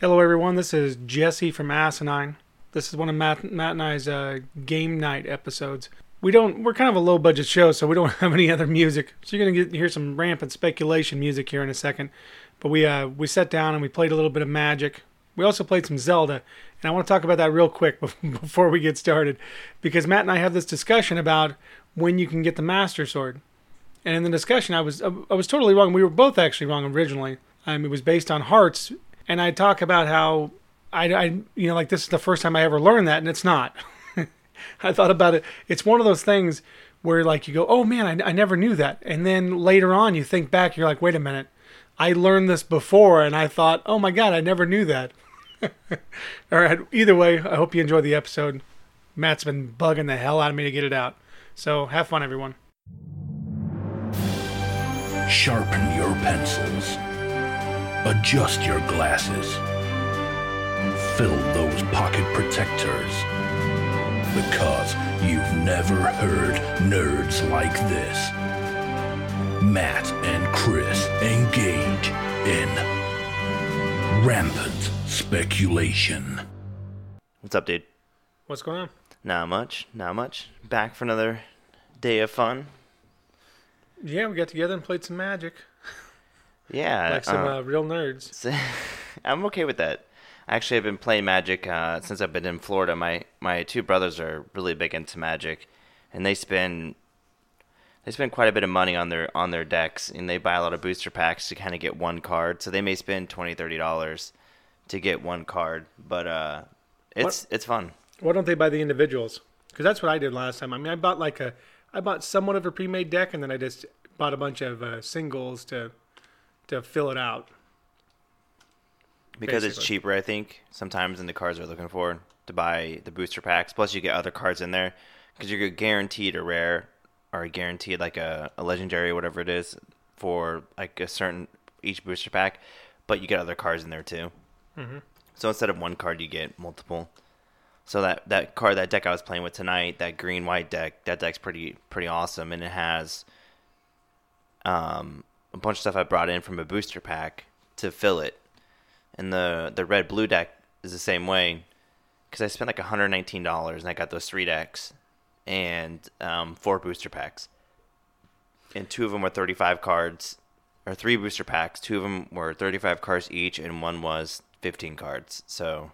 Hello, everyone. This is Jesse from Asinine. This is one of Matt, Matt and I's uh, game night episodes. We don't. We're kind of a low budget show, so we don't have any other music. So you're gonna get hear some rampant speculation music here in a second. But we uh, we sat down and we played a little bit of Magic. We also played some Zelda, and I want to talk about that real quick before we get started, because Matt and I have this discussion about when you can get the Master Sword. And in the discussion, I was I was totally wrong. We were both actually wrong originally. Um, it was based on hearts, and I talk about how I, I you know like this is the first time I ever learned that, and it's not. I thought about it. It's one of those things where like you go, oh man, I, I never knew that, and then later on you think back, you're like, wait a minute, I learned this before, and I thought, oh my god, I never knew that. All right. Either way, I hope you enjoyed the episode. Matt's been bugging the hell out of me to get it out. So have fun, everyone. Sharpen your pencils. Adjust your glasses. Fill those pocket protectors. Because you've never heard nerds like this. Matt and Chris engage in rampant speculation. What's up, dude? What's going on? Not much, not much. Back for another day of fun. Yeah, we got together and played some Magic, Yeah, like some uh, uh, real nerds. I'm okay with that. Actually, I've been playing Magic uh, since I've been in Florida. My my two brothers are really big into Magic, and they spend they spend quite a bit of money on their on their decks, and they buy a lot of booster packs to kind of get one card. So they may spend twenty, thirty dollars to get one card, but uh, it's it's fun. Why don't they buy the individuals? Because that's what I did last time. I mean, I bought like a, I bought somewhat of a pre-made deck, and then I just bought a bunch of uh, singles to, to fill it out. because it's cheaper, I think sometimes than the cards are looking for to buy the booster packs. Plus, you get other cards in there because you're guaranteed a rare or a guaranteed like a, a legendary, whatever it is, for like a certain each booster pack. But you get other cards in there too. Mm-hmm. So instead of one card, you get multiple. So that that card, that deck I was playing with tonight, that green white deck, that deck's pretty pretty awesome, and it has um, a bunch of stuff I brought in from a booster pack to fill it and the the red blue deck is the same way because I spent like $119 and I got those three decks and um, four booster packs, and two of them were 35 cards, or three booster packs. Two of them were 35 cards each, and one was 15 cards. So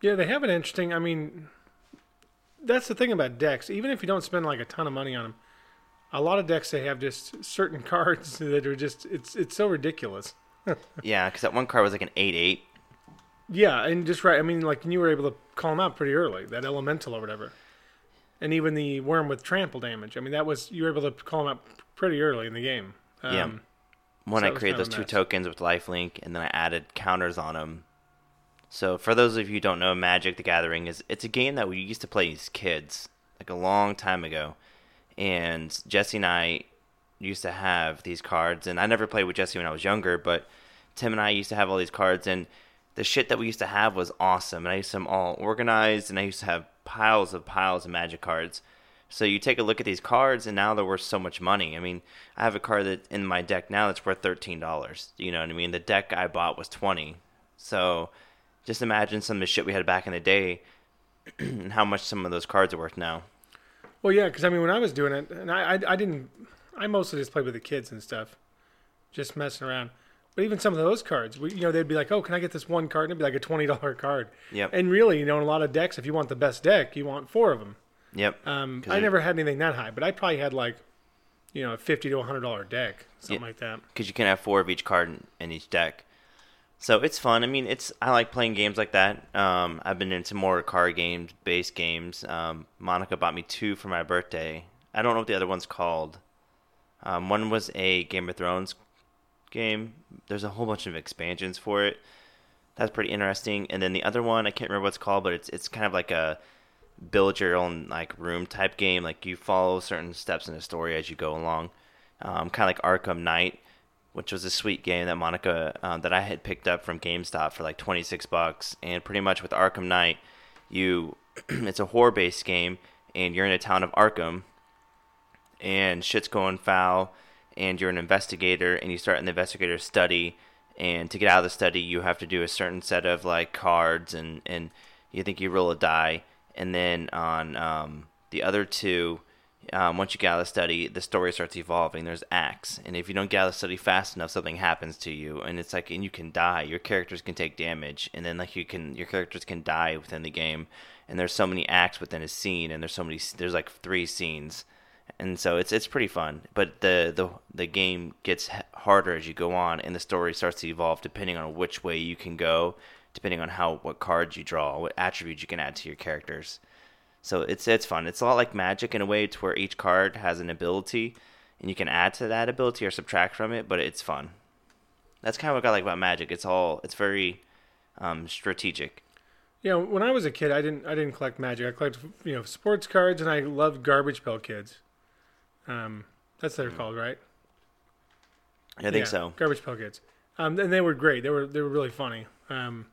Yeah, they have it interesting. I mean, that's the thing about decks. Even if you don't spend like a ton of money on them, a lot of decks they have just certain cards that are just it's it's so ridiculous. yeah, because that one card was like an 8-8. Yeah, and just right. I mean, like you were able to call them out pretty early. That elemental or whatever, and even the worm with trample damage. I mean, that was you were able to call them out pretty early in the game. Um, Yeah. When So I created those two mess. tokens with lifelink, and then I added counters on them. So for those of you who don't know, Magic: The Gathering is it's a game that we used to play as kids, like a long time ago. And Jesse and I used to have these cards, and I never played with Jesse when I was younger, but Tim and I used to have all these cards, and the shit that we used to have was awesome. And I used to have them all organized, and I used to have piles of piles of Magic cards. So you take a look at these cards, and now they're worth so much money. I mean, I have a card that in my deck now that's worth thirteen dollars. You know what I mean? The deck I bought was twenty. So just imagine some of the shit we had back in the day, and how much some of those cards are worth now. Well, yeah, because I mean, when I was doing it, and I, I, I didn't, I mostly just played with the kids and stuff, just messing around. But even some of those cards, we, you know, they'd be like, "Oh, can I get this one card?" And it'd be like a twenty dollar card. Yep. And really, you know, in a lot of decks, if you want the best deck, you want four of them. Yep. Um, I never had anything that high, but I probably had like, you know, a fifty to a hundred dollar deck, something Yeah. like that. because you can have four of each card in, in each deck. So it's fun. I mean, it's I like playing games like that. Um, I've been into more card games, base games. Um, Monica bought me two for my birthday. I don't know what the other one's called. Um, one was a Game of Thrones game. There's a whole bunch of expansions for it. That's pretty interesting. And then the other one, I can't remember what it's called, but it's it's kind of like a build your own like room type game. Like you follow certain steps in the story as you go along. Um, kind of like Arkham Knight, which was a sweet game that Monica um, that I had picked up from GameStop for like 26 bucks. And pretty much with Arkham Knight, you it's a horror based game, and you're in a town of Arkham, and shit's going foul, and you're an investigator, and you start an investigator study, and to get out of the study, you have to do a certain set of like cards, and and you think you roll a die, and then on um, the other two. Um, once you get out of the study, the story starts evolving. There's acts, and if you don't get out of the study fast enough, something happens to you, and it's like, and you can die. Your characters can take damage, and then like you can, your characters can die within the game. And there's so many acts within a scene, and there's so many, there's like three scenes, and so it's it's pretty fun. But the the the game gets harder as you go on, and the story starts to evolve depending on which way you can go, depending on how what cards you draw, what attributes you can add to your characters. So it's it's fun. It's a lot like Magic in a way, to where each card has an ability, and you can add to that ability or subtract from it. But it's fun. That's kind of what I like about Magic. It's all it's very um, strategic. Yeah, when I was a kid, I didn't I didn't collect Magic. I collected you know sports cards, and I loved Garbage Pail Kids. Um, that's what they're called, right? I think Yeah, so. Garbage Pail Kids. Um, and they were great. They were they were really funny. Um,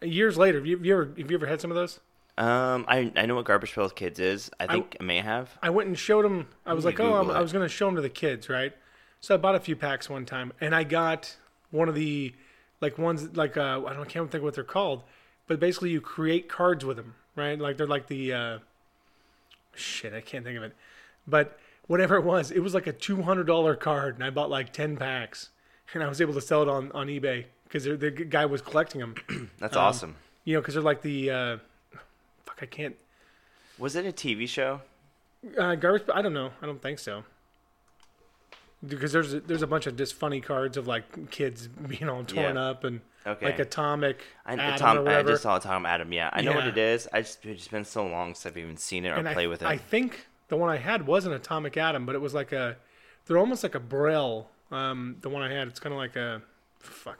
years later, have you, have you ever have you ever had some of those? Um, I I know what Garbage Pail Kids is. I think I, may have. I went and showed them. I was like, can oh, I'm, I was going to show them to the kids, right? So I bought a few packs one time, and I got one of the like ones like uh, I don't I can't think what they're called, but basically you create cards with them, right? Like they're like the uh, shit. I can't think of it, but whatever it was, it was like a two hundred dollar card, and I bought like ten packs, and I was able to sell it on on eBay because the guy was collecting them. That's Um, awesome. You know, because they're like the uh, fuck. I can't. Was it a TV show? Uh, garbage. I don't know. I don't think so. Because there's a, there's a bunch of just funny cards of like kids being all torn Yeah. up and Okay. like atomic I, Atom Tom, or I whatever. just saw Tom Adam. Yeah, I know what Yeah. it is. I just it's been so long since I've even seen it or and play I, with it. I think the one I had was an atomic atom, but it was like a they're almost like a braille. Um, the one I had, it's kind of like a fuck.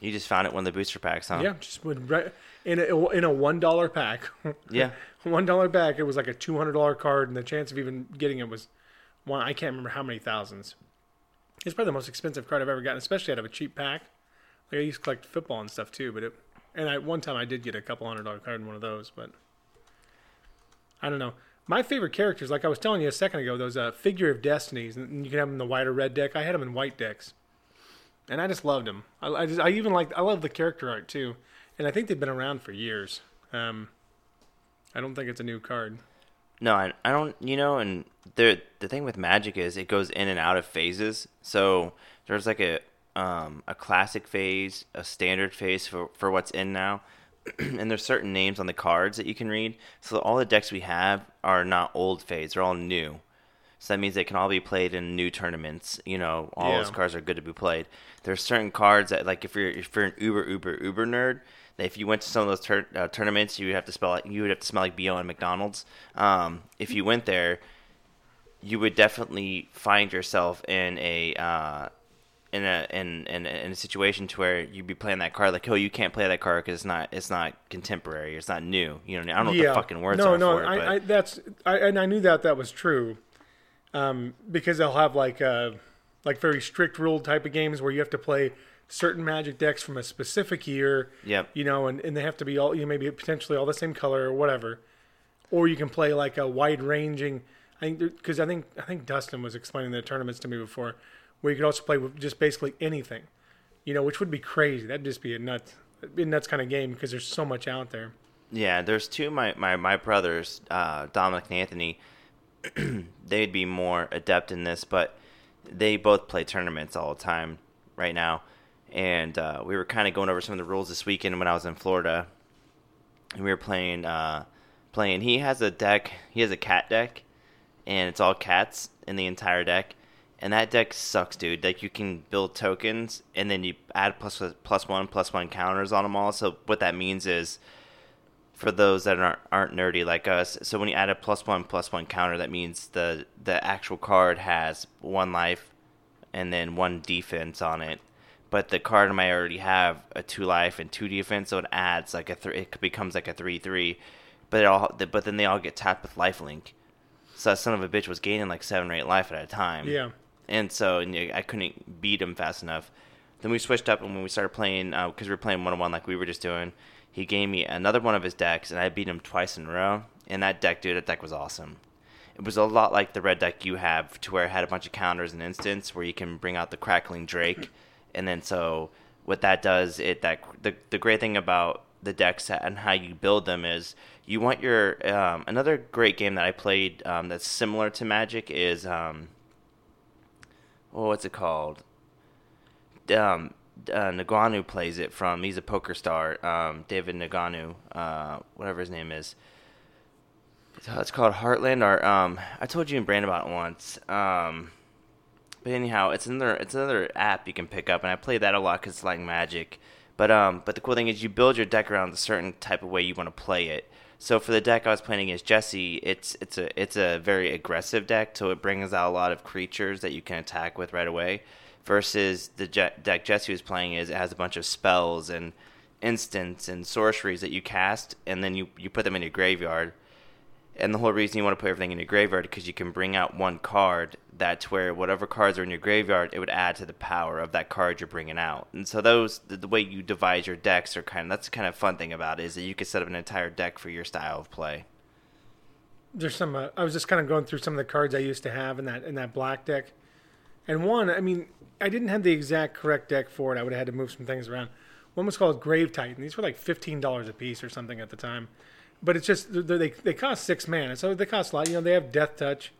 you just found it one of the booster packs, huh? Yeah, just would re- in a in a one dollar pack. Yeah. one dollar pack. It was like a two hundred dollar card, and the chance of even getting it was one. I can't remember how many thousands. It's probably the most expensive card I've ever gotten, especially out of a cheap pack. Like I used to collect football and stuff too, but it. And I one time I did get a couple hundred dollar card in one of those, but I don't know. My favorite characters, like I was telling you a second ago, those uh, figure of destinies, and you can have them in the white or red deck. I had them in white decks, and I just loved them. I, I just I even like I love the character art too, and I think they've been around for years. Um, I don't think it's a new card. No, I, I don't. You know, and the the thing with Magic is it goes in and out of phases. So there's like a um a classic phase, a standard phase for for what's in now, and there's certain names on the cards that you can read. So all the decks we have are not old phase; they're all new. So that means they can all be played in new tournaments. You know, all Yeah. those cards are good to be played. There's certain cards that, like, if you're if you're an uber uber uber nerd, if you went to some of those tur- uh, tournaments, you would have to spell you would have to smell like bo and McDonald's. Um, if you went there, you would definitely find yourself in a uh, in a in, in in a situation to where you'd be playing that card like, oh, you can't play that card because it's not it's not contemporary, it's not new. You know, I don't know what the fucking words no, are no, for it, I, but I, that's I, and I knew that that was true, um, because they'll have like uh, like very strict rule type of games where you have to play certain Magic decks from a specific year. Yep. You know, and, and they have to be all you know, maybe potentially all the same color or whatever, or you can play like a wide ranging. I think because I think I think Dustin was explaining the tournaments to me before, where you could also play with just basically anything, you know, which would be crazy. That'd just be a nuts, be a nuts kind of game because there's so much out there. Yeah, there's two my my my brothers, uh, Dominic and Anthony. they'd be more adept in this, but they both play tournaments all the time right now. And uh, we were kind of going over some of the rules this weekend when I was in Florida. And we were playing uh, playing. He has a deck. He has a cat deck, and it's all cats in the entire deck. And that deck sucks, dude. Like you can build tokens, and then you add plus plus one plus one counters on them all. So what that means is for those that aren't, aren't nerdy like us. So when you add a plus one plus one counter, that means the the actual card has one life and then one defense on it. But the card might already have a two life and two defense, so it adds like a three. It becomes like a three three. But it all but then they all get tapped with life link. So that son of a bitch was gaining like seven or eight life at a time. Yeah. And so and I couldn't beat him fast enough. Then we switched up, and when we started playing, uh, because we were playing one on one like we were just doing, he gave me another one of his decks, and I beat him twice in a row. And that deck, dude, that deck was awesome. It was a lot like the red deck you have, to where it had a bunch of counters and instants where you can bring out the crackling Drake and then so what that does it that the the great thing about the decks and how you build them is you want your um, another great game that I played um, that's similar to Magic is um, oh what's it called? Um, uh, Negreanu plays it from. He's a poker star. Um, David Negreanu, uh, whatever his name is. It's called Heartland. Or um, I told you and Brand about it once. Um, but anyhow, it's another it's another app you can pick up, and I play that a lot because it's like Magic. But um, but the cool thing is you build your deck around a certain type of way you want to play it. So for the deck I was playing against Jesse, it's it's a it's a very aggressive deck, so it brings out a lot of creatures that you can attack with right away. Versus the je- deck Jesse was playing is it has a bunch of spells and instants and sorceries that you cast, and then you you put them in your graveyard. And the whole reason you want to put everything in your graveyard because you can bring out one card that's where whatever cards are in your graveyard, it would add to the power of that card you're bringing out. And so those the, the way you devise your decks are kind of that's the kind of fun thing about it is that you can set up an entire deck for your style of play. There's some. Uh, I was just kind of going through some of the cards I used to have in that in that black deck, and one. I mean, I didn't have the exact correct deck for it. I would have had to move some things around. One was called Grave Titan. These were like fifteen dollars a piece or something at the time, but it's just they they cost six mana, so they cost a lot. You know, they have Death Touch,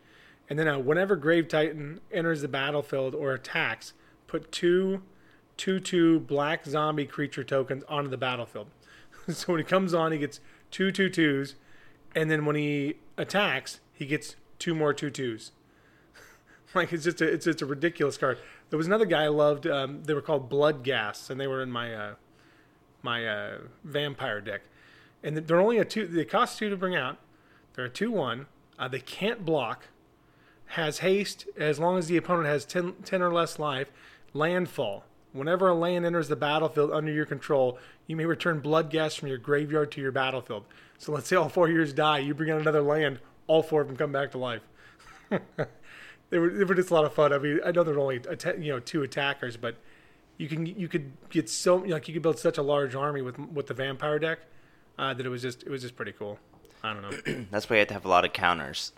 and then uh, whenever Grave Titan enters the battlefield or attacks, put two two two black zombie creature tokens onto the battlefield. so when he comes on, he gets two two twos, and then when he attacks, he gets two more two twos. like it's just a it's it's a ridiculous card. There was another guy I loved. Um, they were called Bloodghast, and they were in my uh, my uh, vampire deck. And they're only a two. They cost two to bring out. They're a two one. Uh, they can't block. Has haste as long as the opponent has 10, 10 or less life. Landfall. Whenever a land enters the battlefield under your control, you may return Bloodghast from your graveyard to your battlefield. So let's say all four of yours die. You bring out another land. All four of them come back to life. they were they were just a lot of fun. I mean, I know there are only you know two attackers, but you can you could get so like you could build such a large army with with the vampire deck uh, that it was just it was just pretty cool. I don't know. That's why you had to have a lot of counters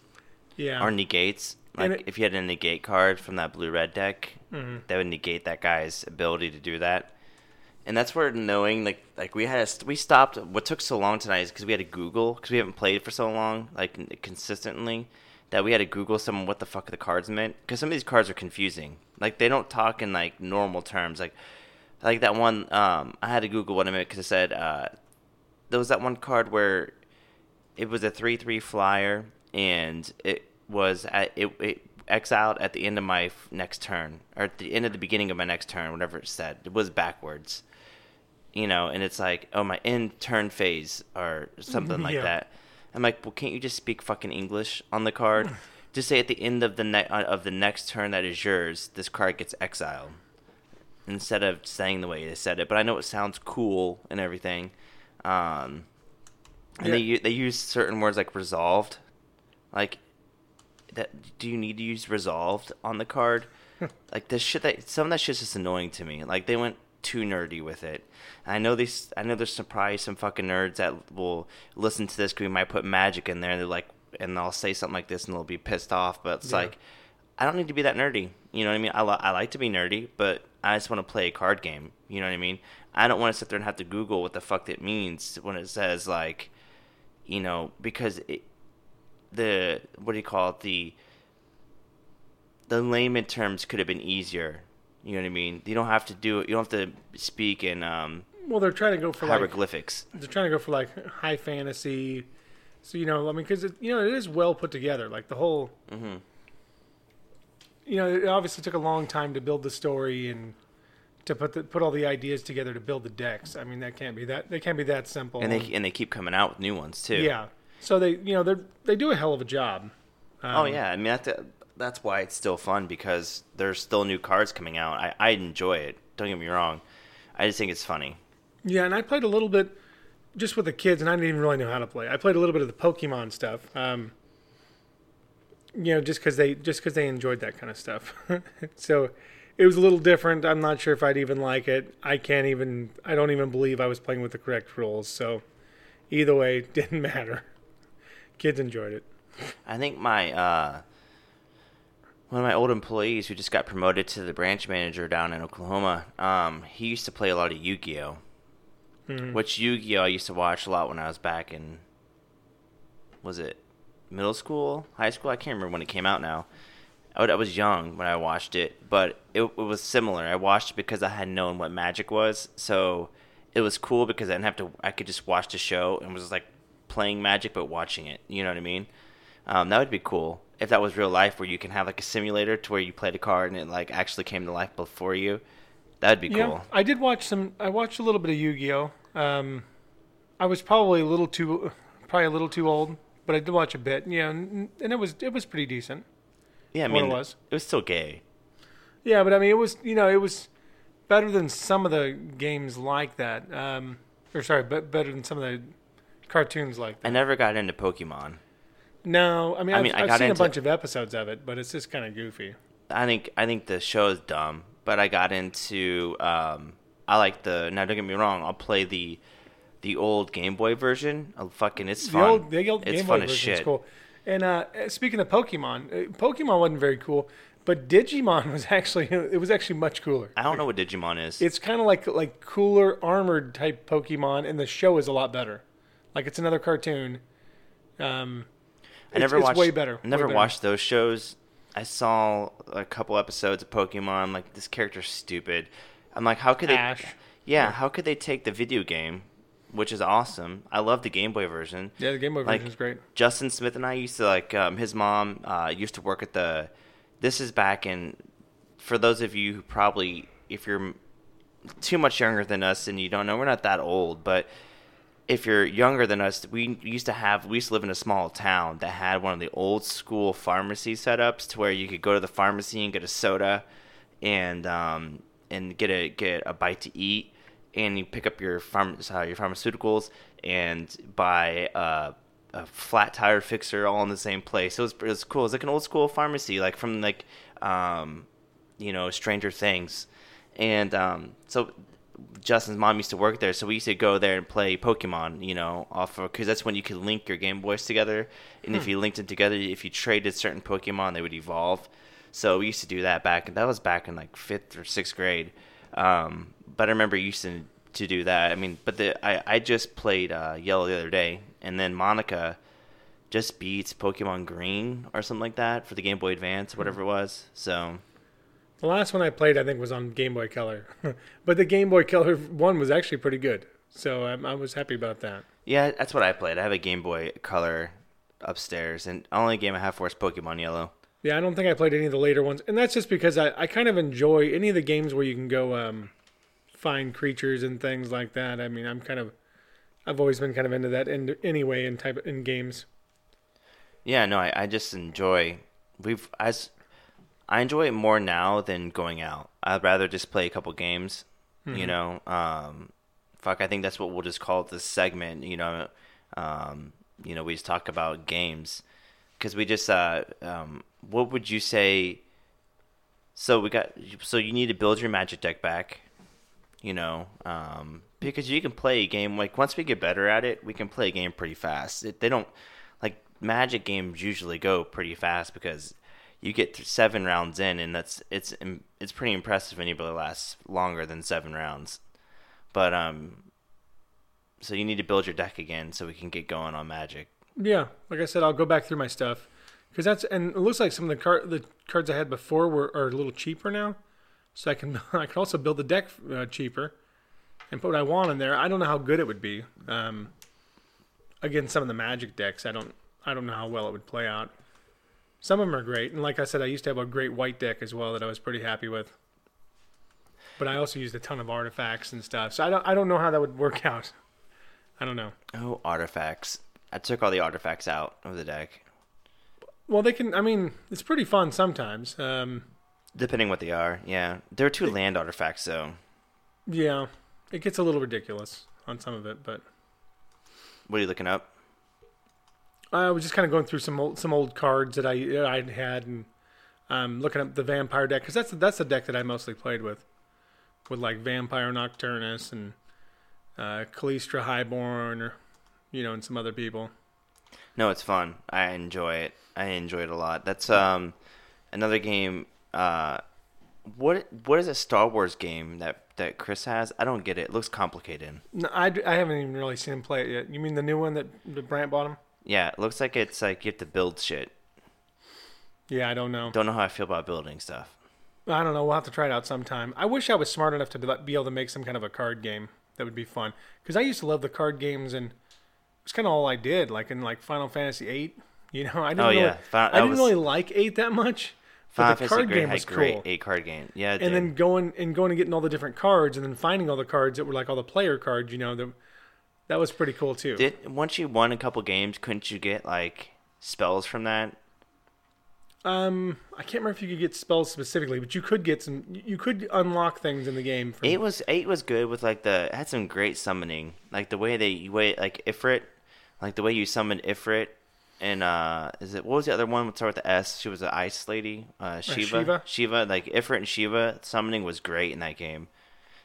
Yeah. or negates. Like it- if you had a negate card from that blue red deck, Mm-hmm. that would negate that guy's ability to do that. And that's where knowing like like we had a, we stopped. What took so long tonight is because we had to Google because we haven't played for so long like consistently that we had to Google some what the fuck the cards meant because some of these cards are confusing. Like they don't talk in like normal terms. Like like that one um, I had to Google what it meant because it said uh, there was that one card where it was a three three flyer and it was at it, it exiled at the end of my f- next turn or at the end of the beginning of my next turn whatever it said it was backwards you know and it's like oh my end turn phase or something like Yeah. that i'm like well can't you just speak fucking english on the card just say at the end of the ne- uh, of the next turn that is yours this card gets exiled instead of saying the way they said it but i know it sounds cool and everything um and they Yeah. u- they use certain words like resolved, like that. Do you need to use resolved on the card? like this shit that some of that shit's just annoying to me. Like they went too nerdy with it. And I know these. I know there's some probably some fucking nerds that will listen to this because we might put magic in there. And they're like, and I'll say something like this and they'll be pissed off. But it's Yeah. like, I don't need to be that nerdy. You know what I mean? I, li- I like to be nerdy, but I just want to play a card game. You know what I mean? I don't want to sit there and have to Google what the fuck it means when it says like, you know, because it, the what do you call it? The the layman terms could have been easier. You know what I mean? You don't have to do it. You don't have to speak in um, well, they're trying to go for like hieroglyphics. they're trying to go for like high fantasy. So you know, I mean, because you know, it is well put together. Like the whole, Mhm. you know, it obviously took a long time to build the story and to put the, put all the ideas together to build the decks. I mean, that can't be that they can't be that simple. and they and they keep coming out with new ones too. yeah. So they, you know, they they do a hell of a job. Oh Um, yeah, I mean that's that's why it's still fun because there's still new cards coming out. I I enjoy it. Don't get me wrong. I just think it's funny. Yeah, and I played a little bit just with the kids, and I didn't even really know how to play. I played a little bit of the Pokemon stuff. Um, you know, just because they just because they enjoyed that kind of stuff. so it was a little different. I'm not sure if I'd even like it. I can't even. I don't even believe I was playing with the correct rules. So either way, didn't matter. Kids enjoyed it. I think my uh one of my old employees who just got promoted to the branch manager down in Oklahoma. Um, he used to play a lot of Yu-Gi-Oh, which Yu-Gi-Oh I used to watch a lot when I was back in. Was it middle school, high school? I can't remember when it came out now. I, would- I was young when I watched it, but it, it was similar. I watched it because I had known what Magic was, so it was cool because I didn't have to. I could just watch the show and was like playing Magic but watching it. You know what I mean? Um, that would be cool if that was real life, where you can have like a simulator to where you played a card and it like actually came to life before you. That'd be Yeah, cool. I did watch some. I watched a little bit of Yu-Gi-Oh. Um, I was probably a little too, probably a little too old, but I did watch a bit. Yeah, and, and it was it was pretty decent. Yeah, I what it was. it was still gay. Yeah, but I mean, it was you know it was better than some of the games like that. Um, or sorry, but better than some of the cartoons like that. I never got into Pokemon. No, I mean, I I've, mean, I I've seen into- a bunch of episodes of it, but it's just kind of goofy. I think I think the show is dumb, but I got into. Um, I like the. Now, don't get me wrong. I'll play the the old Game Boy version. Oh, fucking, it's The fun. old, the old it's Game fun Boy as shit. cool. And uh, speaking of Pokemon, uh, Pokemon wasn't very cool, but Digimon was actually it was actually much cooler. I don't know what Digimon is. It's kind of like like cooler armored type Pokemon, and the show is a lot better. Like it's another cartoon. Um, I never it's, watched. It's way better. I never way better. watched those shows. I saw a couple episodes of Pokemon. Like, this character's stupid. I'm like, how could they? Ash. Yeah, how could they take the video game, which is awesome? I love the Game Boy version. Yeah, the Game Boy Like, version is great. Justin Smith and I used to like um, his mom uh, used to work at the. This is back in. For those of you who probably, if you're too much younger than us and you don't know, we're not that old, but if you're younger than us, we used to have we used to live in a small town that had one of the old school pharmacy setups to where you could go to the pharmacy and get a soda and um, and get a get a bite to eat and you pick up your pharm- uh, your pharmaceuticals and buy a flat tire fixer all in the same place. It was it was cool. It was like an old school pharmacy, like from like um, you know Stranger Things, and um, so Justin's mom used to work there, so we used to go there and play Pokemon, you know, off of because that's when you could link your Game Boys together, and if you linked them together, if you traded certain Pokemon, they would evolve. So we used to do that back, and that was back in like fifth or sixth grade. Um, but I remember used to to do that. I mean, but the I I just played uh, Yellow the other day, and then Monica just beats Pokemon Green or something like that for the Game Boy Advance, whatever it was. So The last one I played, I think, was on Game Boy Color, but the Game Boy Color one was actually pretty good. So I, I was happy about that. Yeah, that's what I played. I have a Game Boy Color upstairs, and only game I have for is Pokemon Yellow. Yeah, I don't think I played any of the later ones, and that's just because I, I kind of enjoy any of the games where you can go um, find creatures and things like that. I mean, I'm kind of, I've always been kind of into that in, anyway in type in games. Yeah, no, I, I just enjoy. We've as I enjoy it more now than going out. I'd rather just play a couple games. You know, um, fuck. I think that's what we'll just call this segment. You know, um, you know, we just talk about games because we just. Uh, um, what would you say? So we got. So you need to build your magic deck back. You know, um, because you can play a game like once we get better at it, we can play a game pretty fast. It, they don't like magic games usually go pretty fast because you get seven rounds in, and that's it's it's pretty impressive when anybody lasts longer than seven rounds. But um, so you need to build your deck again so we can get going on magic. Yeah, like I said, I'll go back through my stuff because that's and it looks like some of the card the cards I had before were are a little cheaper now, so I can I can also build the deck uh, cheaper and put what I want in there. I don't know how good it would be. Um, again, some of the Magic decks, I don't I don't know how well it would play out. Some of them are great, and like I said, I used to have a great white deck as well that I was pretty happy with. But I also used a ton of artifacts and stuff, so I don't I don't know how that would work out. I don't know. Oh, artifacts! I took all the artifacts out of the deck, Well, they can. I mean, it's pretty fun sometimes. Um, depending what they are. Yeah, there are two land artifacts though. yeah, it gets a little ridiculous on some of it, but What are you looking up? I was just kind of going through some old some old cards that I that I had and um, looking up the vampire deck because that's that's the deck that I mostly played with, with like Vampire Nocturnus and uh, Kalastria Highborn, or you know, and some other people. No, it's fun. I enjoy it. I enjoy it a lot. That's um, another game. Uh, what what is a Star Wars game that that Chris has? I don't get it. It looks complicated. No, I, I haven't even really seen him play it yet. You mean the new one that, that Brant bought him? Yeah, it looks like it's like you have to build shit. Yeah, I don't know. Don't know how I feel about building stuff. I don't know. We'll have to try it out sometime. I wish I was smart enough to be able to make some kind of a card game that would be fun. Because I used to love the card games, and it's kind of all I did. Like in like Final Fantasy VIII, you know, I didn't Oh, really, yeah. Fi- I didn't was- really like eight that much. Final But the Fantasy card game was great cool. eight card game. Yeah, And did. then going and going and getting all the different cards, and then finding all the cards that were like all the player cards. You know, that that was pretty cool too. did once you won a couple games, couldn't you get like spells from that? Um, I can't remember if you could get spells specifically, but you could get some. You could unlock things in the game. From, Eight was eight was good with like the had some great summoning, like the way they way like Ifrit, like the way you summoned Ifrit, and uh, is it what was the other one? Would start with the S. She was an ice lady, uh, Shiva. Shiva? Shiva, like Ifrit and Shiva summoning was great in that game.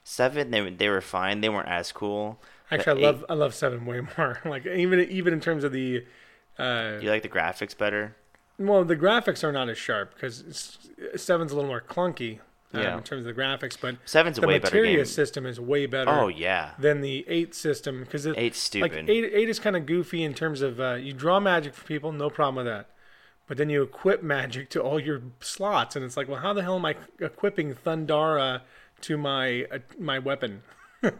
Seven, they they were fine. They weren't as cool. Actually, I love I love seven way more. Like even even in terms of the, uh, You like the graphics better? well, the graphics are not as sharp because seven's a little more clunky. Um, Yeah. in terms of the graphics, but Seven's a the way better materia system is way better. Oh yeah, than the eight system because Eight's Like eight, eight is kind of goofy in terms of uh, you draw magic for people, no problem with that. But then you equip magic to all your slots, and it's like, well, how the hell am I equipping Thundara to my uh, my weapon? I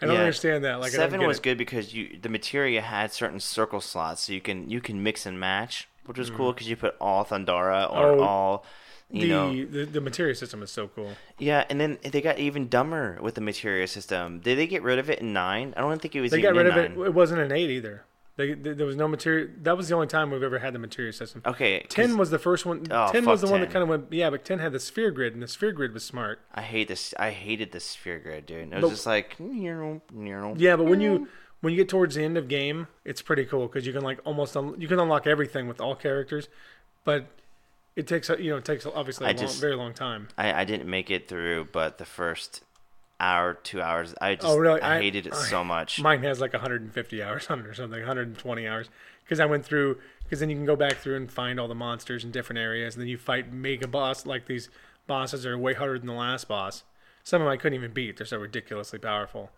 don't Yeah. understand that. Like seven was it. good because you the materia had certain circle slots, so you can you can mix and match, which was cool because you put all Thundara or Mm. Oh, all. You the, know, the the materia system is so cool. yeah, and then they got even dumber with the materia system. Did they get rid of it in nine? I don't think it was. They got rid in of it. nine. It wasn't an eight either. They, they, there was no materia. That was the only time we've ever had the materia system. Okay, Ten was the first one. Oh, ten was the fuck one that kind of went. Yeah, but ten had the sphere grid, and the sphere grid was smart. I hate this. I hated the sphere grid, dude. It was But- just like, you know, you know. Yeah, but when you mm. when you get towards the end of game, it's pretty cool because you can like almost un- you can unlock everything with all characters, but it takes a- you know it takes obviously a I long, just- very long time. I, I didn't make it through, but the first hour, two hours, I just Oh, really? I, I- hated it so much. Mine has like 150 hours on it or something, 120 hours because I went through because then you can go back through and find all the monsters in different areas, and then you fight mega boss like these bosses are way harder than the last boss. Some of them I couldn't even beat; they're so ridiculously powerful,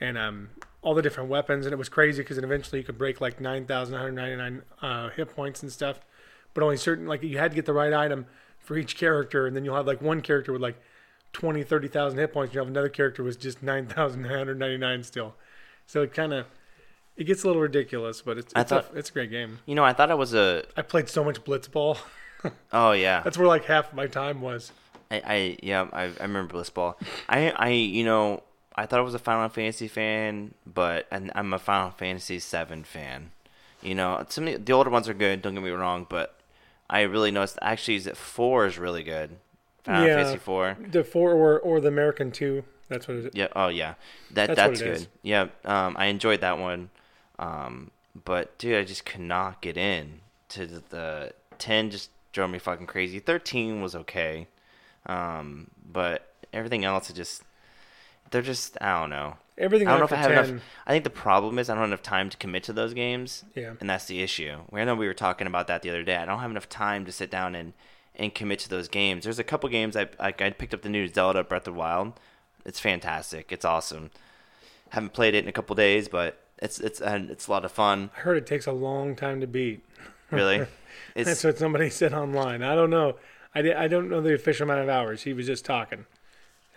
and um all the different weapons, and it was crazy because then eventually you could break like 9,199 uh, hit points and stuff, but only certain like you had to get the right item for each character, and then you'll have like one character with like 20, 30,000 hit points. You have another character with just 9,999 still. So it kind of it gets a little ridiculous, but it's it's, a, it's a great game. You know, I thought it was a. I played so much Blitzball. Oh yeah, That's where like half my time was. I, I yeah, I, I remember Blitzball. I I you know I thought I was a Final Fantasy fan, but and I'm a Final Fantasy Seven fan. You know, some the, the older ones are good. Don't get me wrong, but I really noticed actually is that four is really good. Final Yeah. Fantasy four. The four or or the American two. That's what it is. Yeah. Oh yeah. That That's that's, good. is. Yeah. Um, I enjoyed that one. Um, but dude, I just could not get in to the, the ten. Just drove me fucking crazy. Thirteen was okay. Um, but everything else is just they're just I don't know. Everything I don't know if I have 10, enough. I think the problem is I don't have enough time to commit to those games. Yeah. And that's the issue. I know we were talking about that the other day. I don't have enough time to sit down and, and commit to those games. There's a couple games I like. I picked up the new Zelda Breath of the Wild. It's fantastic. It's awesome. Haven't played it in a couple days, but it's it's and it's a lot of fun. I heard it takes a long time to beat. Really. That's what somebody said online. I don't know. I, I don't know the official amount of hours. He was just talking.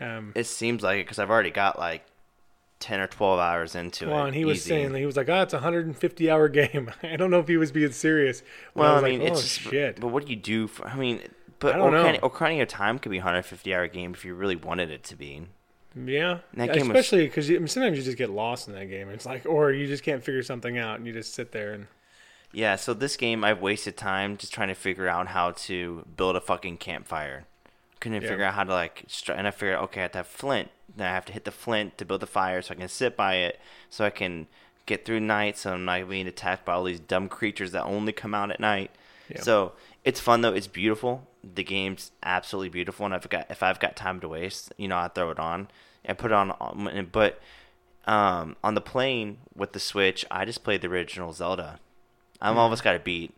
Um, it seems like it because I've already got like ten or twelve hours into well, it. and he was easy. saying he was like, "Ah, it's a 150 hour game." I don't know if he was being serious. Well, I I, mean, like, it's "Oh, just, shit. But what do you do for? I mean, but I don't know. Ocarina, Ocarina of Time could be a 150 hour game if you really wanted it to be. Yeah, That game was- especially because sometimes you just get lost in that game. It's like, or you just can't figure something out, and you just sit there and Yeah, so this game I've wasted time just trying to figure out how to build a fucking campfire. Couldn't Yeah. figure out how to like, and I figured, okay, I have to have flint. Then I have to hit the flint to build the fire, so I can sit by it, so I can get through night, so I'm not being attacked by all these dumb creatures that only come out at night. Yeah. So it's fun though. It's beautiful. The game's absolutely beautiful, and I've got if I've got time to waste, you know, I throw it on. I put it on, on- but um, on the plane with the Switch, I just played the original Zelda. I'm almost got a beat.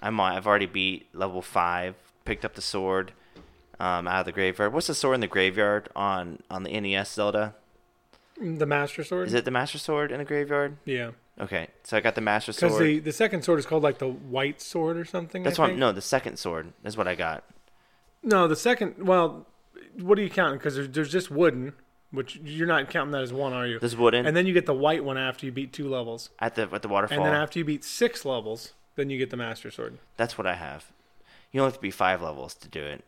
I'm I've already beat level five picked up the sword um, out of the graveyard. What's the sword in the graveyard on on the NES Zelda? The Master Sword. Is it the Master Sword in the graveyard? Yeah. Okay, so I got the Master Sword. Because the, the second sword is called like the White Sword or something. That's what. No, the second sword is what I got. No, the second. Well, what are you counting? Because there's, there's just wooden, which you're not counting that as one, are you? This wooden And then you get the white one after you beat two levels. at the at the waterfall. And then after you beat six levels, then you get the Master Sword. That's what I have. You only have to be five levels to do it.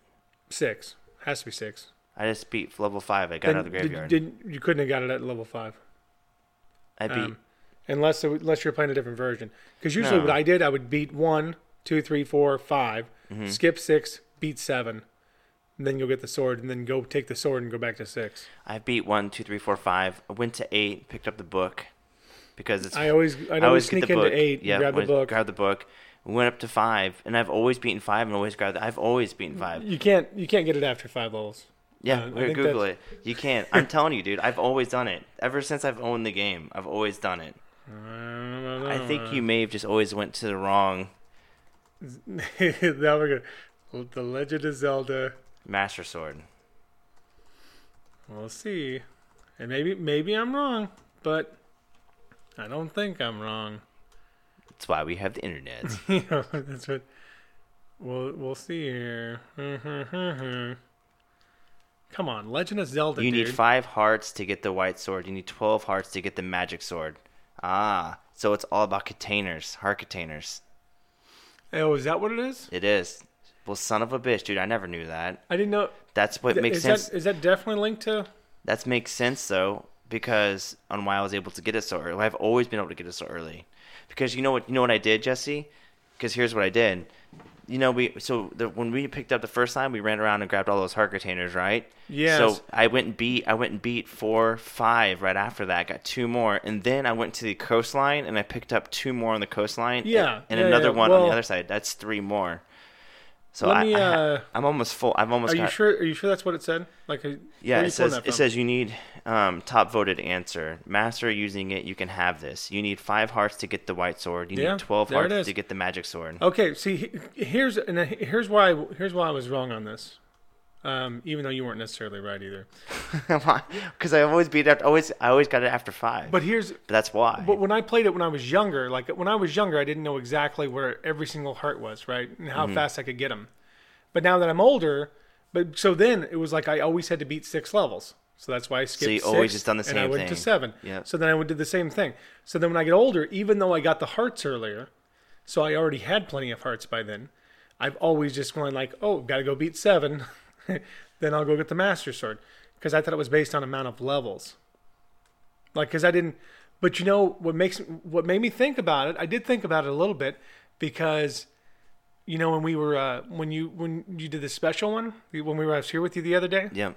Six has to be six. I just beat level five. I got out of the graveyard. Did, you couldn't have got it at level five, I beat. um, unless unless you're playing a different version. Because usually No. what I did, I would beat one, two, three, four, five, Mm-hmm. skip six, beat seven, and then you'll get the sword, and then go take the sword and go back to six. I beat one, two, three, four, five. I went to eight, picked up the book because it's. I always I I always always sneak into book. eight, yeah, grab the book. Grab the book. Went up to five, and I've always beaten five, and always grabbed. I've always beaten five. You can't you can't get it after five levels. Yeah, Uh, we're Google it. You can't. I'm telling you, dude. I've always done it. Ever since I've owned the game, I've always done it. I think you may have just always went to the wrong now we're gonna the Legend of Zelda. Master Sword. We'll see, and maybe maybe I'm wrong, but I don't think I'm wrong. That's why we have the internet. know, that's what. We'll we'll see here. Come on, Legend of Zelda. you need five hearts to get the white sword. You need twelve hearts to get the magic sword. Ah, so it's all about containers, heart containers. Oh, is that what it is? It is. Well, son of a bitch, dude. I never knew that. I didn't know. That's what makes sense. is sense. that is that definitely linked to? That makes sense though, because on why I was able to get it so early. I've always been able to get it so early, because you know what you know what I did, Jesse. Because here's what I did. You know, we so the, when we picked up the first time, we ran around and grabbed all those heart containers, right? Yeah. So I went and beat I went and beat four, five right after that. Got two more, and then I went to the coastline and I picked up two more on the coastline. Yeah, and, yeah, another yeah. one on the other side. That's three more. So Let I, me, I uh, I'm almost full. I've almost Are got. you sure? Are you sure that's what it said? Like, uh, Yeah, where are you it says it says you need um, top voted answer. Master using it, you can have this. You need five hearts to get the white sword. You Yeah, need twelve hearts to get the magic sword. Okay, see, here's and here's why here's why I was wrong on this. Um, even though you weren't necessarily right either. Because I always beat it. Always, I always got it after five. But, But here's that's why. but when I played it when I was younger, like when I was younger, I didn't know exactly where every single heart was, right, and Mm-hmm. how fast I could get them. But now that I'm older, but so then it was like I always had to beat six levels. So that's why I skipped. So you always six, just done the same and I went to thing. seven. Yep. So then I would do the same thing. So then when I get older, even though I got the hearts earlier, so I already had plenty of hearts by then. I've always just gone like, oh, got to go beat seven, then I'll go get the master sword because I thought it was based on amount of levels. Like, because I didn't. But you know what makes what made me think about it? I did think about it a little bit because, you know, when we were uh, when you when you did the special one when we were I was here with you the other day, yeah.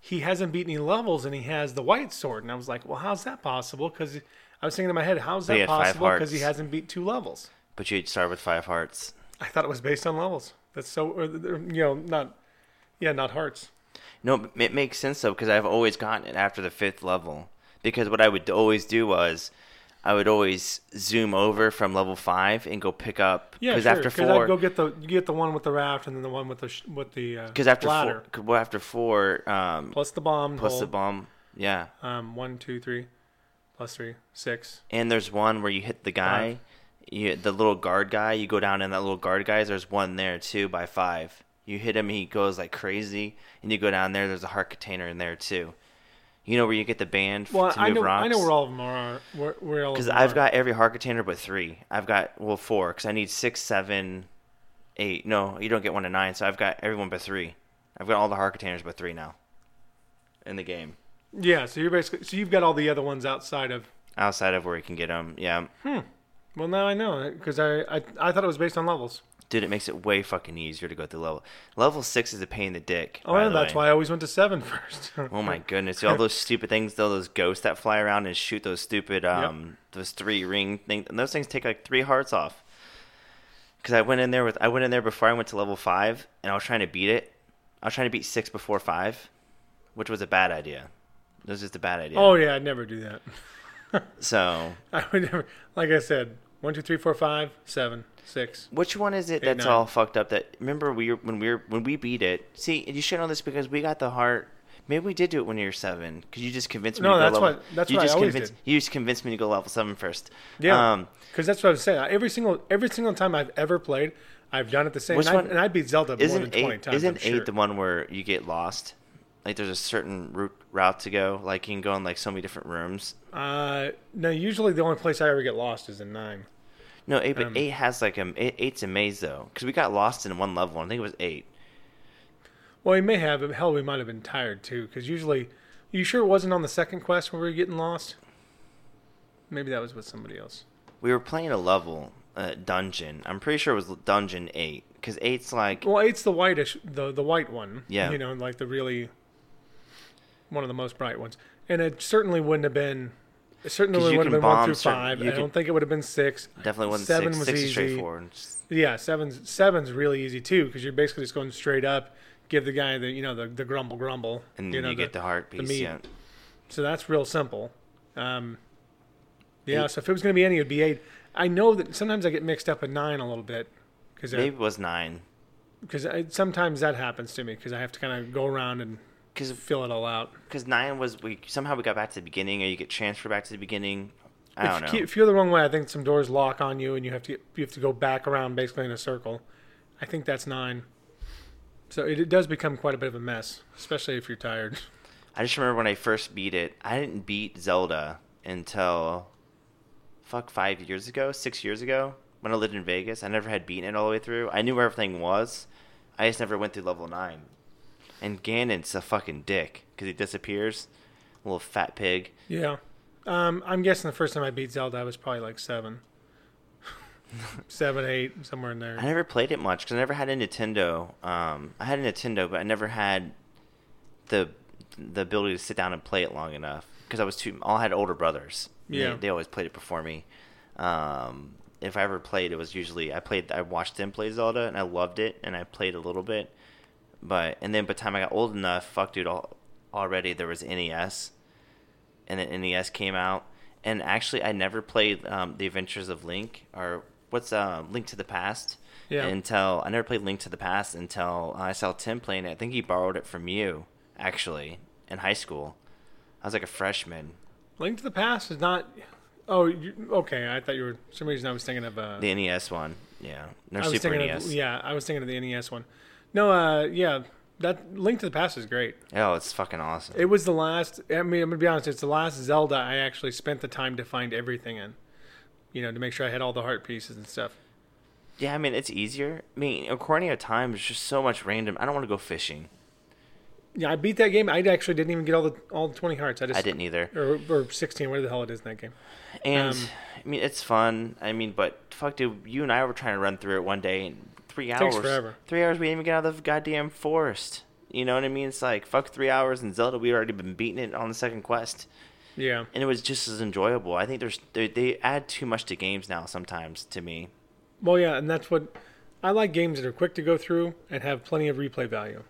he hasn't beat any levels and he has the white sword, and I was like, well, how's that possible? Because I was thinking in my head, how's that possible? Because he hasn't beat two levels. But you'd start with five hearts. I thought it was based on levels. That's so, or, you know, not, yeah, not hearts. No, it makes sense though because I've always gotten it after the fifth level. Because what I would always do was, I would always zoom over from level five and go pick up. Yeah, Because sure. after four, I'd go get the you get the one with the raft and then the one with the sh- with the uh, because after ladder four, well, after four, um, plus the bomb plus hole. the bomb, yeah. Um, one, two, three, plus three, six. And there's one where you hit the guy, you, the little guard guy. You go down in that little guard guys. There's one there too by five. You hit him, he goes like crazy, and you go down there. There's a heart container in there too. You know where you get the band Well, to I know rocks. I know where all of them are. Where, where all Because I've are. got every heart container but three. I've got well four because I need six, seven, eight. No, you don't get one to nine. So I've got everyone but three. I've got all the heart containers but three now. In the game, yeah. So you're basically so you've got all the other ones outside of. outside of where you can get them, yeah. Hmm. Well, now I know because I, I I thought it was based on levels. Dude, it makes it way fucking easier to go through level. Level six is a pain in the dick. Oh, and that's way. why I always went to seven first. Oh my goodness! All those stupid things, though, those ghosts that fly around and shoot those stupid, um, those three ring things, and those things take like three hearts off. Because I went in there with, I went in there before I went to level five, and I was trying to beat it. I was trying to beat six before five, which was a bad idea. It was just a bad idea. Oh yeah, I'd never do that. So I would never. Like I said, One, two, three, four, five, seven, six. Which one is it Eight, that's nine. all fucked up? That remember we were when we were when we beat it. See, you should know this because we got the heart. Maybe we did do it when you were seven because you just convinced me. No, to go that's level, what- that's you what I just always convinced, did. You just convinced me to go level seven first. Yeah, Um, because that's what I was saying. Every single every single time I've ever played, I've done it the same. Which and, I, one- and I beat Zelda more than isn't twenty eight? times. Isn't sure. eight the one where you get lost? Like there's a certain route route to go. Like you can go in like so many different rooms. Uh, no, usually the only place I ever get lost is in nine. No, eight, but Um, eight has like a eight, eight's a maze though, because we got lost in one level. I think it was eight. Well, we may have. Hell, we might have been tired too. Because usually, you sure it wasn't on the second quest when we were getting lost? Maybe that was with somebody else. We were playing a level, uh, dungeon. I'm pretty sure it was dungeon eight, because eight's like Well, eight's the whitish, the the white one. Yeah. You know, like the really one of the most bright ones. And it certainly wouldn't have been. It certainly wouldn't have been one through certain- five. I don't think it would have been six. definitely wasn't Seven six. was six easy. straightforward. Yeah, seven's seven's really easy too because you're basically just going straight up. Give the guy the you know the, the grumble grumble, And you then know you get the heart the piece. meat. yeah. So that's real simple. Um, yeah, Eight. so if it was going to be any, it would be eight. I know that sometimes I get mixed up at nine a little bit because Maybe it was nine. because sometimes that happens to me because I have to kind of go around and Because fill it all out. Because nine was we somehow we got back to the beginning, or you get transferred back to the beginning. I if, don't you know. keep- if you're the wrong way, I think some doors lock on you and you have to you have to go back around basically in a circle. I think that's nine. So it, it does become quite a bit of a mess, especially if you're tired. I just remember when I first beat it. I didn't beat Zelda until fuck five years ago, six years ago when I lived in Vegas. I never had beaten it all the way through. I knew where everything was. I just never went through level nine. And Ganon's a fucking dick because he disappears, little fat pig. Yeah. Um, I'm guessing the first time I beat Zelda, I was probably like seven, seven, eight, somewhere in there. I never played it much because I never had a Nintendo. Um, I had a Nintendo, but I never had the the ability to sit down and play it long enough because I was too. All I had older brothers. Yeah. they, they always played it before me. Um, if I ever played, it was usually I played. I watched them play Zelda, and I loved it, and I played a little bit. But and then by the time I got old enough, fuck, dude, all, already there was NES, and then NES came out. And actually, I never played um, the Adventures of Link or what's uh, Link to the Past Yeah. until I never played Link to the Past until I saw Tim playing it. I think he borrowed it from you actually in high school. I was like a freshman. Link to the Past is not. Oh, you, okay. I thought you were. For some reason, I was thinking of. Uh, The NES one, yeah, no Super NES. of. Yeah, I was thinking of the NES one. No, uh, yeah, that Link to the Past is great. Oh, it's fucking awesome. It was the last. I mean, I'm gonna be honest. It's the last Zelda I actually spent the time to find everything in. You know, to make sure I had all the heart pieces and stuff. yeah, I mean it's easier. I mean, Ocarina of Time is just so much random. I don't want to go fishing. Yeah, I beat that game. I actually didn't even get all the all the 20 hearts. I just I didn't either. or, or 16, whatever the hell it is in that game. And Um, I mean, it's fun. I mean, but fuck, dude, you and I were trying to run through it one day, and three Takes hours. forever. Three hours, we didn't even get out of the goddamn forest. You know what I mean? It's like fuck three hours in Zelda. We already been beating it on the second quest, Yeah. and it was just as enjoyable. I think there's they, they add too much to games now sometimes to me. Well, yeah, and that's what I like games that are quick to go through and have plenty of replay value.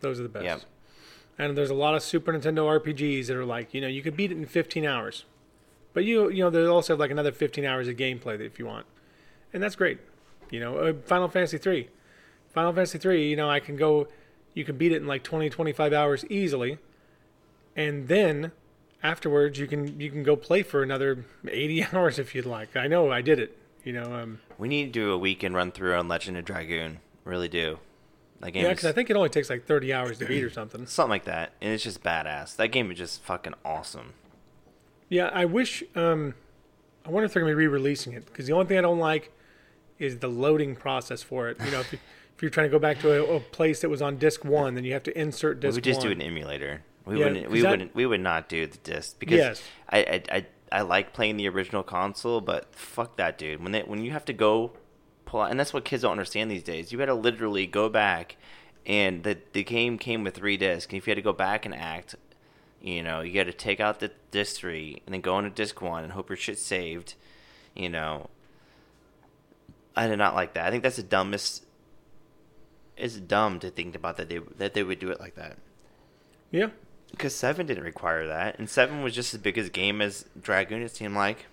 Those are the best. Yep. And there's a lot of Super Nintendo RPGs that are like, you know, you could beat it in 15 hours. But you, you know, they also have like another 15 hours of gameplay that if you want. And that's great. You know, uh, Final Fantasy 3. Final Fantasy 3, you know, I can go you can beat it in like 20 25 hours easily. And then afterwards you can you can go play for another 80 hours if you'd like. I know I did it. You know, um We need to do a weekend run through on Legend of Dragoon. Really do. That game Yeah, because I think it only takes like 30 hours to beat or something. something like that, and it's just badass. That game is just fucking awesome. Yeah, I wish. Um, I wonder if they're going to be re-releasing it because the only thing I don't like is the loading process for it. You know, if, you, if you're trying to go back to a, a place that was on disc one, then you have to insert We disc would just one. do an emulator. We Yeah, wouldn't. We that- wouldn't. We would not do the disc because Yes. I, I I I like playing the original console, but fuck that, dude. When they when you have to go pull out, and that's what kids don't understand these days. You got to literally go back, and the the game came with three discs. And if you had to go back and act, you know, you got to take out the disc three and then go into disc one and hope your shit's saved. You know, I did not like that. I think that's the dumbest. It's dumb to think about that they that they would do it like that. yeah, Because seven didn't require that, and seven was just as big as game as Dragoon. It seemed like.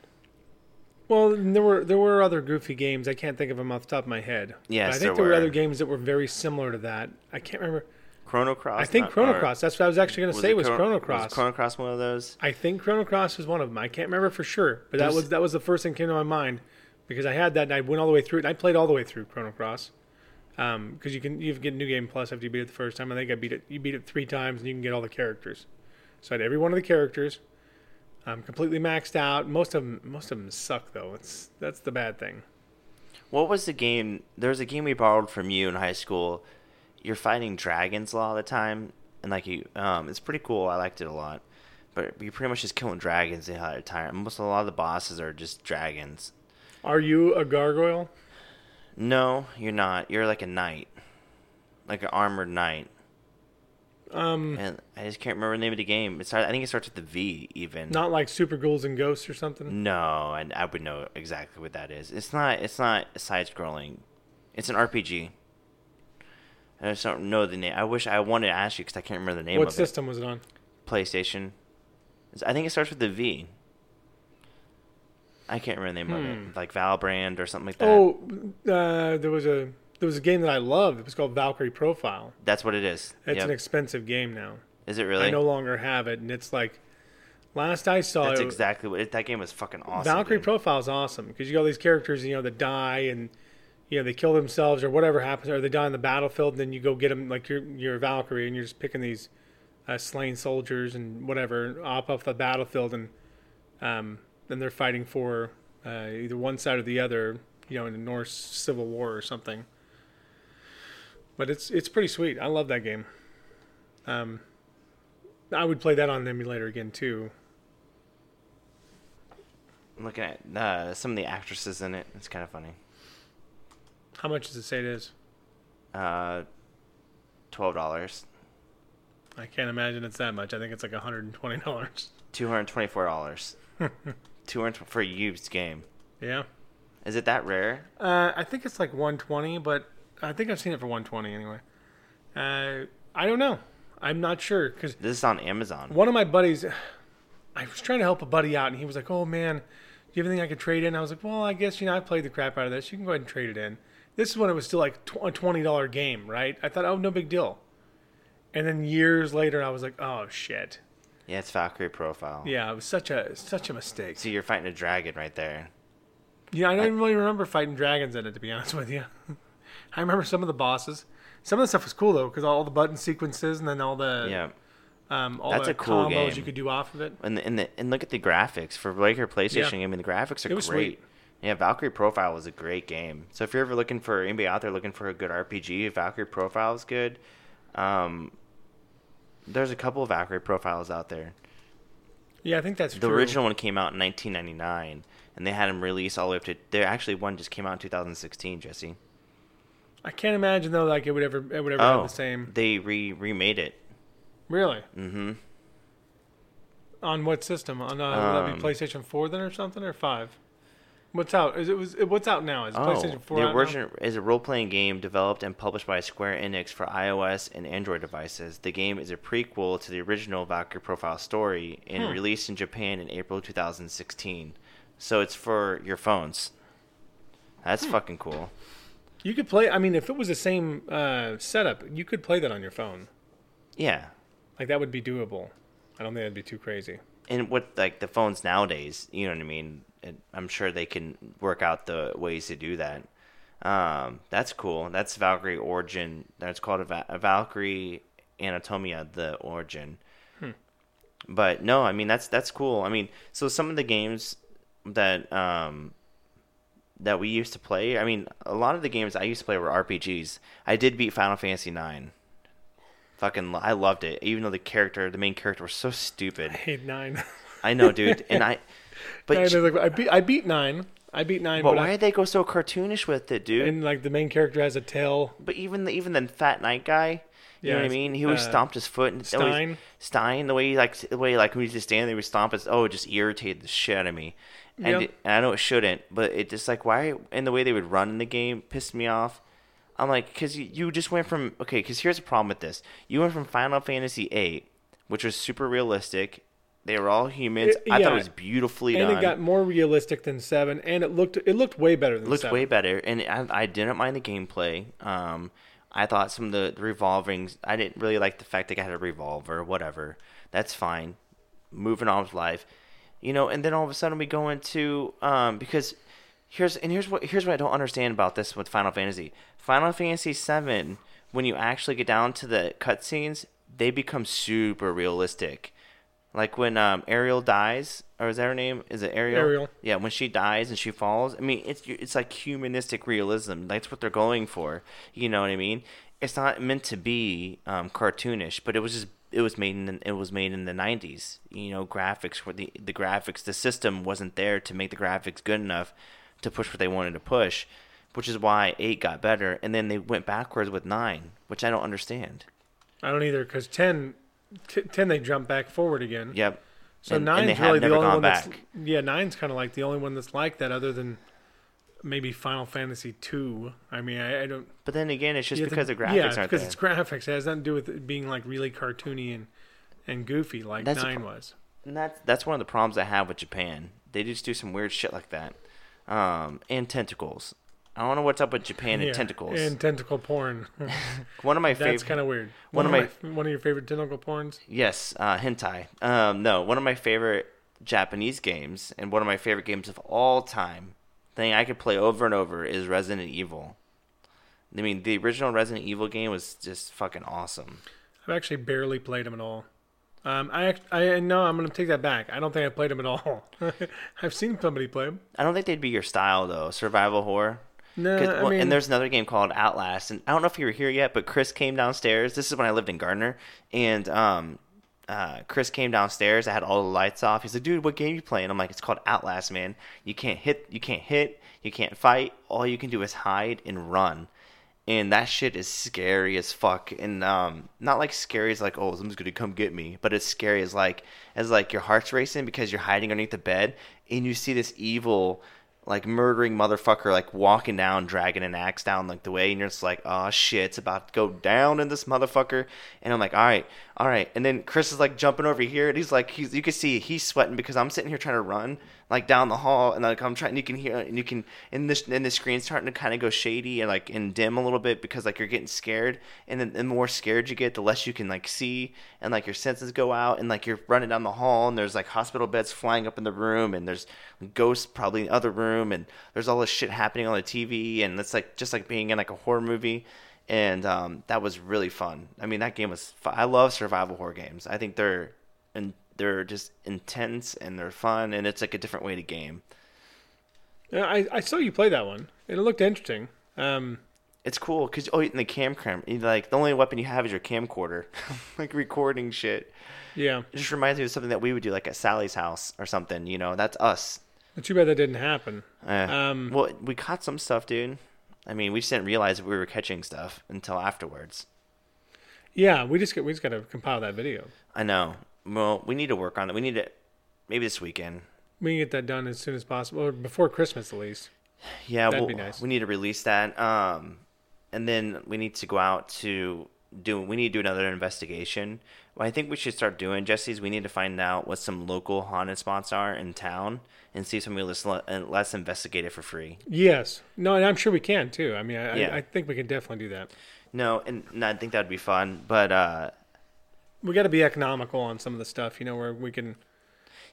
Well, there were there were other goofy games. I can't think of them off the top of my head. Yes, But I think there there were. were. other games that were very similar to that. I can't remember. Chrono Cross. I think not- Chrono Cross. That's what I was actually going to say was Chrono- Chrono Was Cross. Chrono Cross one of those? I think Chrono Cross was one of them. I can't remember for sure, but that was that was the first thing that came to my mind because I had that and I went all the way through it. And I played all the way through Chrono Cross because you can you get New Game Plus after you beat it the first time. I think I beat it. You beat it three times and you can get all the characters. So I had every one of the characters. I'm completely maxed out. Most of them most of them suck though. It's that's the bad thing. What was the game? There was a game we borrowed from you in high school. You're fighting dragons a lot of the time, and like you, um, it's pretty cool. I liked it a lot. But you're pretty much just killing dragons the entire time. Almost a lot of the bosses are just dragons. Are you a gargoyle? No, you're not. You're like a knight, like an armored knight. Um, And I just can't remember the name of the game. It started, I think it starts with the V even. not like Super Ghouls and Ghosts or something. No, and I would know exactly what that is. It's not. It's not side scrolling. It's an RPG. I just don't know the name. I wish I wanted to ask you because I can't remember the name of it. What system was it on? PlayStation. I think it starts with the V. I can't remember the name of it. Like Valbrand or something like that. Oh, uh, there was a there was a game that I loved. It was called Valkyrie Profile. That's what it is. It's Yep. an expensive game now. is it really? I no longer have it, and it's like last I saw That's it. exactly what it, that game was fucking awesome. Valkyrie dude. Profile is awesome because you got all these characters, you know, that die and you know they kill themselves or whatever happens, or they die on the battlefield. And then you go get them like you're you're a Valkyrie and you're just picking these uh, slain soldiers and whatever off off the battlefield, and um, then they're fighting for uh, either one side or the other, you know, in the Norse Civil War or something. But it's it's pretty sweet. I love that game. Um, I would play that on an emulator again too. I'm looking at uh, some of the actresses in it. It's kind of funny. How much does it say it is? Uh, Twelve dollars. I can't imagine it's that much. I think it's like $120. Two hundred twenty-four dollars. Two hundred for a used game. Yeah. Is it that rare? Uh, I think it's like 120, but I think I've seen it for 120 anyway. Uh, I don't know. I'm not sure because This is on Amazon. one of my buddies, I was trying to help a buddy out, and he was like, "Oh man, do you have anything I could trade in?" I was like, "Well, I guess you know I played the crap out of this. You can go ahead and trade it in." This is when it was still like a twenty dollar game, right? I thought, "Oh, no big deal." And then years later, I was like, "Oh shit." Yeah, it's Valkyrie profile. Yeah, it was such a such a mistake. See, you're fighting a dragon right there. Yeah, I don't even really remember fighting dragons in it, to be honest with you. I remember some of the bosses. Some of the stuff was cool though, because all the button sequences and then all the Yeah. um, all That's the a cool combos game. you could do off of it. And the, and the, and look at the graphics for like your PlayStation Yeah. game. And the graphics are great. sweet. Yeah, Valkyrie Profile was a great game. So if you're ever looking for anybody out there looking for a good RPG, Valkyrie Profile is good. Um, there's a couple of accurate profiles out there. Yeah, I think that's The true. original one came out in 1999, and they had them released all the way up to. There actually one just came out in 2016. Jesse. I can't imagine though, like it would ever it would ever Oh, have the same. they re remade it. Really? Mm-hmm. On what system? On uh, would that Um, be PlayStation Four then, or something, or five? What's out? Is it was it, what's out now? Is Oh, PlayStation Four the original is a role-playing game developed and published by Square Enix for iOS and Android devices. The game is a prequel to the original Valkyrie Profile story and Hmm. released in Japan in April 2016. So it's for your phones. That's Hmm. fucking cool. You could play. I mean, if it was the same uh, setup, you could play that on your phone. Yeah. Like that would be doable. I don't think that'd be too crazy. And with like the phones nowadays, you know what I mean. And I'm sure they can work out the ways to do that. Um, that's cool. That's Valkyrie Origin. That's called a, Va- a Valkyrie Anatomia, the Origin. But no, I mean that's that's cool. I mean, so some of the games that um that we used to play. I mean, a lot of the games I used to play were RPGs. I did beat Final Fantasy Nine. Fucking, I loved it. Even though the character, the main character, was so stupid. I hate nine. I know, dude, and I. But Nine like- I beat I beat nine. I beat nine, but but why I, did they go so cartoonish with it, dude? and like the main character has a tail. but even the even the fat knight guy, you know what I mean? He always uh, stomped his foot and always- Stein? Stein, the way he like the way like when he's just standing there, he would stomp his. Oh, it just irritated the shit out of me. And, it- and I know it shouldn't, but it just like why and the way they would run in the game pissed me off. I'm like, because you, you just went from okay. Because here's the problem with this: you went from Final Fantasy VIII, which was super realistic, They were all humans. It- I thought it was beautifully and done. it got more realistic than seven, and it looked it looked way better than looked seven. way better, and I, I didn't mind the gameplay. Um, I thought some of the, the revolving. I didn't really like the fact that I had a revolver. Whatever, that's fine. Moving on with life, you know. And then all of a sudden we go into um, because here's and here's what here's what I don't understand about this with Final Fantasy. Final Fantasy Seven, when you actually get down to the cutscenes, they become super realistic. Like when um, Ariel dies, or is that her name? Is it Ariel? Ariel. Yeah, when she dies and she falls. I mean, it's it's like humanistic realism. That's what they're going for. You know what I mean? It's not meant to be um, cartoonish, but it was just it was made in it was made in the '90s. You know, graphics were the the graphics. The system wasn't there to make the graphics good enough to push what they wanted to push, which is why eight got better, and then they went backwards with nine, which I don't understand. I don't either because 10, t- 10 they jump back forward again. Yep. So and, nine's and really the only one that's yeah. Nine's kind of like the only one that's like that, other than maybe Final Fantasy two. I mean, I, I don't. But then again, it's just because the, the graphics yeah, aren't because there. it's graphics. It has nothing to do with it being like really cartoony and and goofy like That's nine pro- was. And that's that's one of the problems I have with Japan. They just do some weird shit like that. Um, and tentacles. I don't know what's up with Japan Yeah, and tentacles. and tentacle porn. one of my favorite. That's kind of weird. one of my one of your favorite tentacle porns. Yes, uh, hentai. Um, no, one of my favorite Japanese games and one of my favorite games of all time. Thing I could play over and over is Resident Evil. I mean, the original Resident Evil game was just fucking awesome. I've actually barely played them at all. Um, I I no, I'm gonna take that back. I don't think I played them at all. I've seen somebody play them. I don't think they'd be your style though, survival horror. No, I well, mean, and there's another game called Outlast, and I don't know if you were here yet, but Chris came downstairs. This is when I lived in Gardner, and um, uh, Chris came downstairs. I had all the lights off. He's like, "Dude, what game you playing?" I'm like, "It's called Outlast, man. You can't hit, you can't hit, you can't fight. All you can do is hide and run." And that shit is scary as fuck, and um, not like scary as like, oh, someone's gonna come get me, but it's scary as like, as like your heart's racing because you're hiding underneath the bed, and you see this evil like murdering motherfucker like walking down dragging an axe down like the way. And you're just like oh shit it's about to go down in this motherfucker. And i'm like all right all right. And then chris is like jumping over here and he's like he's you can see he's sweating because i'm sitting here trying to run like down the hall and like i'm trying you can hear and you can and this and the screen's starting to kind of go shady and like and dim a little bit because like you're getting scared and then the more scared you get the less you can like see and like your senses go out and like you're running down the hall and there's like hospital beds flying up in the room and there's ghosts probably in the other room and there's all this shit happening on the TV and it's like just like being in like a horror movie and um, that was really fun. I mean that game was fu- I love survival horror games. I think they're and they're just intense and they're fun and it's like a different way to game. Yeah, I, I saw you play that one, and it looked interesting. Um, It's cool because oh, in the cam cam, like the only weapon you have is your camcorder, like recording shit. yeah, It just reminds me of something that we would do, like at Sallie's house or something. You know, that's us. too bad that didn't happen. Eh. Um, well, we caught some stuff, dude. I mean, we just didn't realize we were catching stuff until afterwards. Yeah, we just got we just got to compile that video. I know. Well, we need to work on it. We need to maybe this weekend. We can get that done as soon as possible, or before Christmas at least. Yeah, That'd we'll, be nice. we need to release that. Um, and then we need to go out to do. We need to do another investigation. What I think we should start doing, Jesse, is we need to find out what some local haunted spots are in town and see if somebody let's let's investigate it for free. Yes, no, and I'm sure we can too. I mean, I, Yeah. I, I think we can definitely do that. No, and, and I think that'd be fun. But uh, We got to be economical on some of the stuff, you know, where we can.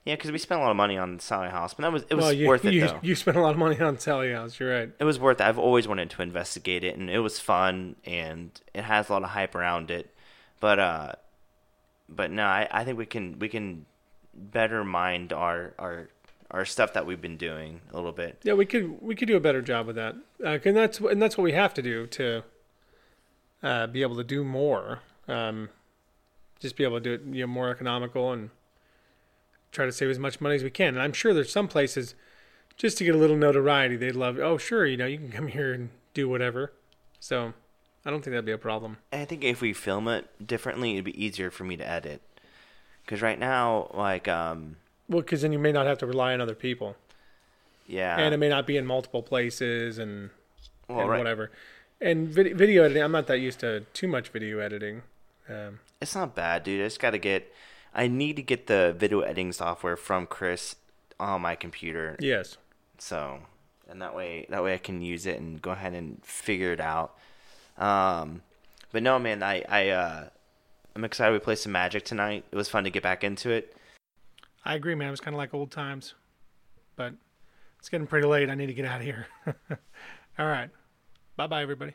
yeah, because we spent a lot of money on Sallie House, but that was it was well, you, worth it you, though. you spent a lot of money on Sallie House. You're right. it was worth it. I've always wanted to investigate it, and it was fun, and it has a lot of hype around it. But uh, but no, I, I think we can we can better mind our our our stuff that we've been doing a little bit. Yeah, we could we could do a better job with that, uh, and that's and that's what we have to do to uh, be able to do more. Um, just be able to do it, you know, more economical and try to save as much money as we can. And I'm sure there's some places just to get a little notoriety, they'd love. Oh, sure, you know, you can come here and do whatever. So I don't think that'd be a problem. I think if we film it differently, it'd be easier for me to edit. Because right now, like, um, Well, because then you may not have to rely on other people, yeah, and it may not be in multiple places and well, and right- whatever. And vid- video editing, I'm not that used to too much video editing. Um, it's not bad, dude. I just got to get. I need to get the video editing software from Chris on my computer. Yes. So, and that way, that way I can use it and go ahead and figure it out. Um, but no, man, I, I, uh, I'm excited we play some Magic tonight. It was fun to get back into it. I agree, man. It was kind of like old times, but it's getting pretty late. I need to get out of here. All right. Bye bye, everybody.